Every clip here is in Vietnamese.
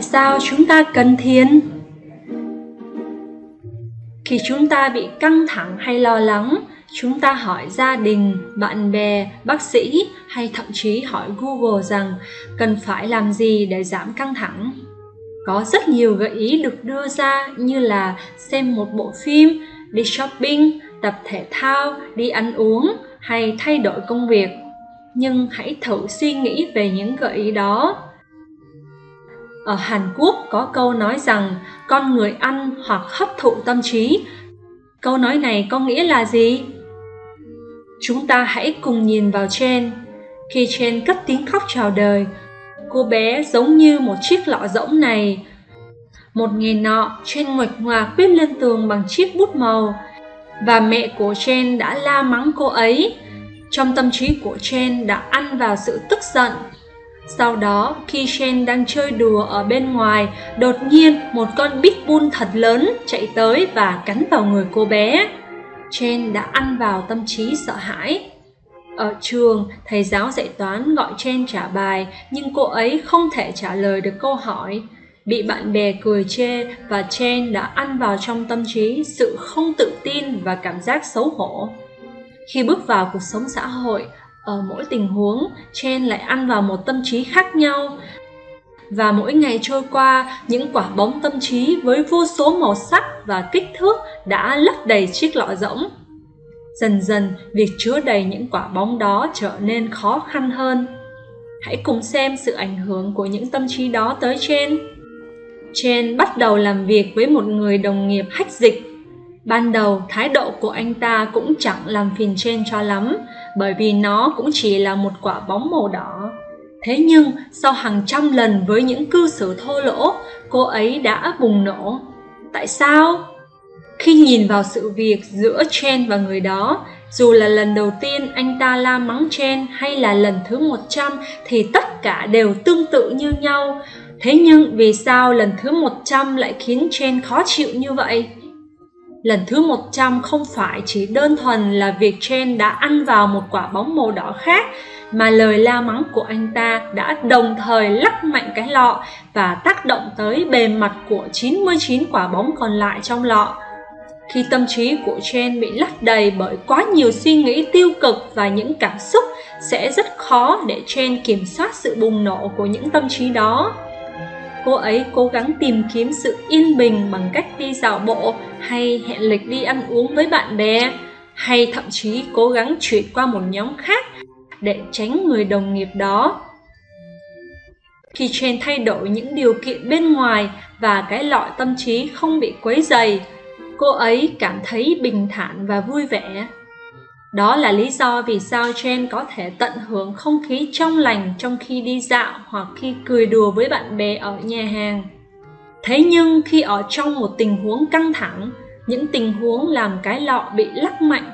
tại sao chúng ta cần thiền? Khi chúng ta bị căng thẳng hay lo lắng, chúng ta hỏi gia đình, bạn bè, bác sĩ hay thậm chí hỏi google rằng cần phải làm gì để giảm căng thẳng. Có rất nhiều gợi ý được đưa ra như là xem một bộ phim, đi shopping, tập thể thao, đi ăn uống hay thay đổi công việc. Nhưng hãy thử suy nghĩ về những gợi ý đó ở hàn quốc có câu nói rằng con người ăn hoặc hấp thụ tâm trí câu nói này có nghĩa là gì chúng ta hãy cùng nhìn vào trên khi trên cất tiếng khóc chào đời, cô bé giống như một chiếc lọ rỗng này một ngày nọ trên nguệch ngoạc viết lên tường bằng chiếc bút màu, và mẹ của Chen đã la mắng cô ấy. Trong tâm trí của Chen đã ăn vào sự tức giận. Sau đó, khi Shen đang chơi đùa ở bên ngoài, đột nhiên một con pitbull thật lớn chạy tới và cắn vào người cô bé. Chen đã ăn vào tâm trí sợ hãi. Ở trường, thầy giáo dạy toán gọi Chen trả bài, nhưng cô ấy không thể trả lời được câu hỏi bị bạn bè cười chê và Chen đã ăn vào trong tâm trí sự không tự tin và cảm giác xấu hổ. Khi bước vào cuộc sống xã hội, ở mỗi tình huống, Chen lại ăn vào một tâm trí khác nhau. Và mỗi ngày trôi qua, những quả bóng tâm trí với vô số màu sắc và kích thước đã lấp đầy chiếc lọ rỗng. Dần dần, việc chứa đầy những quả bóng đó trở nên khó khăn hơn. Hãy cùng xem sự ảnh hưởng của những tâm trí đó tới trên. Chen bắt đầu làm việc với một người đồng nghiệp hách dịch. Ban đầu, thái độ của anh ta cũng chẳng làm phiền Chen cho lắm, bởi vì nó cũng chỉ là một quả bóng màu đỏ. Thế nhưng, sau hàng trăm lần với những cư xử thô lỗ, cô ấy đã bùng nổ. Tại sao? Khi nhìn vào sự việc giữa Chen và người đó, dù là lần đầu tiên anh ta la mắng Chen hay là lần thứ 100 thì tất cả đều tương tự như nhau, Thế nhưng vì sao lần thứ 100 lại khiến Chen khó chịu như vậy? Lần thứ 100 không phải chỉ đơn thuần là việc Chen đã ăn vào một quả bóng màu đỏ khác, mà lời la mắng của anh ta đã đồng thời lắc mạnh cái lọ và tác động tới bề mặt của 99 quả bóng còn lại trong lọ. Khi tâm trí của Chen bị lấp đầy bởi quá nhiều suy nghĩ tiêu cực và những cảm xúc, sẽ rất khó để Chen kiểm soát sự bùng nổ của những tâm trí đó cô ấy cố gắng tìm kiếm sự yên bình bằng cách đi dạo bộ hay hẹn lịch đi ăn uống với bạn bè, hay thậm chí cố gắng chuyển qua một nhóm khác để tránh người đồng nghiệp đó. Khi trên thay đổi những điều kiện bên ngoài và cái lọi tâm trí không bị quấy dày cô ấy cảm thấy bình thản và vui vẻ đó là lý do vì sao Jen có thể tận hưởng không khí trong lành trong khi đi dạo hoặc khi cười đùa với bạn bè ở nhà hàng. Thế nhưng khi ở trong một tình huống căng thẳng, những tình huống làm cái lọ bị lắc mạnh.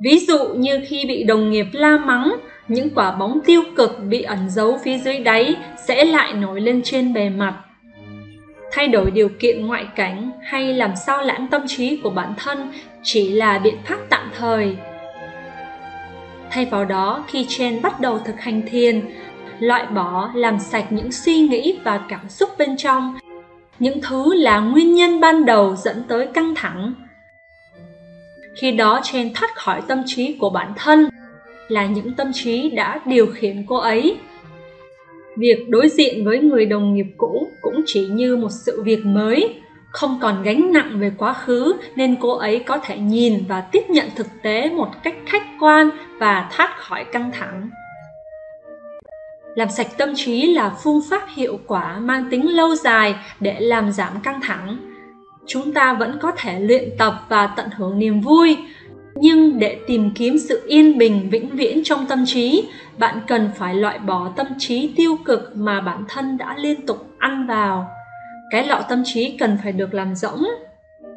Ví dụ như khi bị đồng nghiệp la mắng, những quả bóng tiêu cực bị ẩn giấu phía dưới đáy sẽ lại nổi lên trên bề mặt. Thay đổi điều kiện ngoại cảnh hay làm sao lãng tâm trí của bản thân chỉ là biện pháp tạm thời Thay vào đó, khi Chen bắt đầu thực hành thiền, loại bỏ, làm sạch những suy nghĩ và cảm xúc bên trong, những thứ là nguyên nhân ban đầu dẫn tới căng thẳng. Khi đó Chen thoát khỏi tâm trí của bản thân, là những tâm trí đã điều khiển cô ấy. Việc đối diện với người đồng nghiệp cũ cũng chỉ như một sự việc mới, không còn gánh nặng về quá khứ, nên cô ấy có thể nhìn và tiếp nhận thực tế một cách khách quan và thoát khỏi căng thẳng. Làm sạch tâm trí là phương pháp hiệu quả mang tính lâu dài để làm giảm căng thẳng. Chúng ta vẫn có thể luyện tập và tận hưởng niềm vui, nhưng để tìm kiếm sự yên bình, vĩnh viễn trong tâm trí, bạn cần phải loại bỏ tâm trí tiêu cực mà bản thân đã liên tục ăn vào cái lọ tâm trí cần phải được làm rỗng.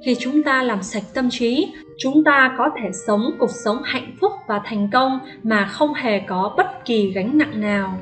Khi chúng ta làm sạch tâm trí, chúng ta có thể sống cuộc sống hạnh phúc và thành công mà không hề có bất kỳ gánh nặng nào.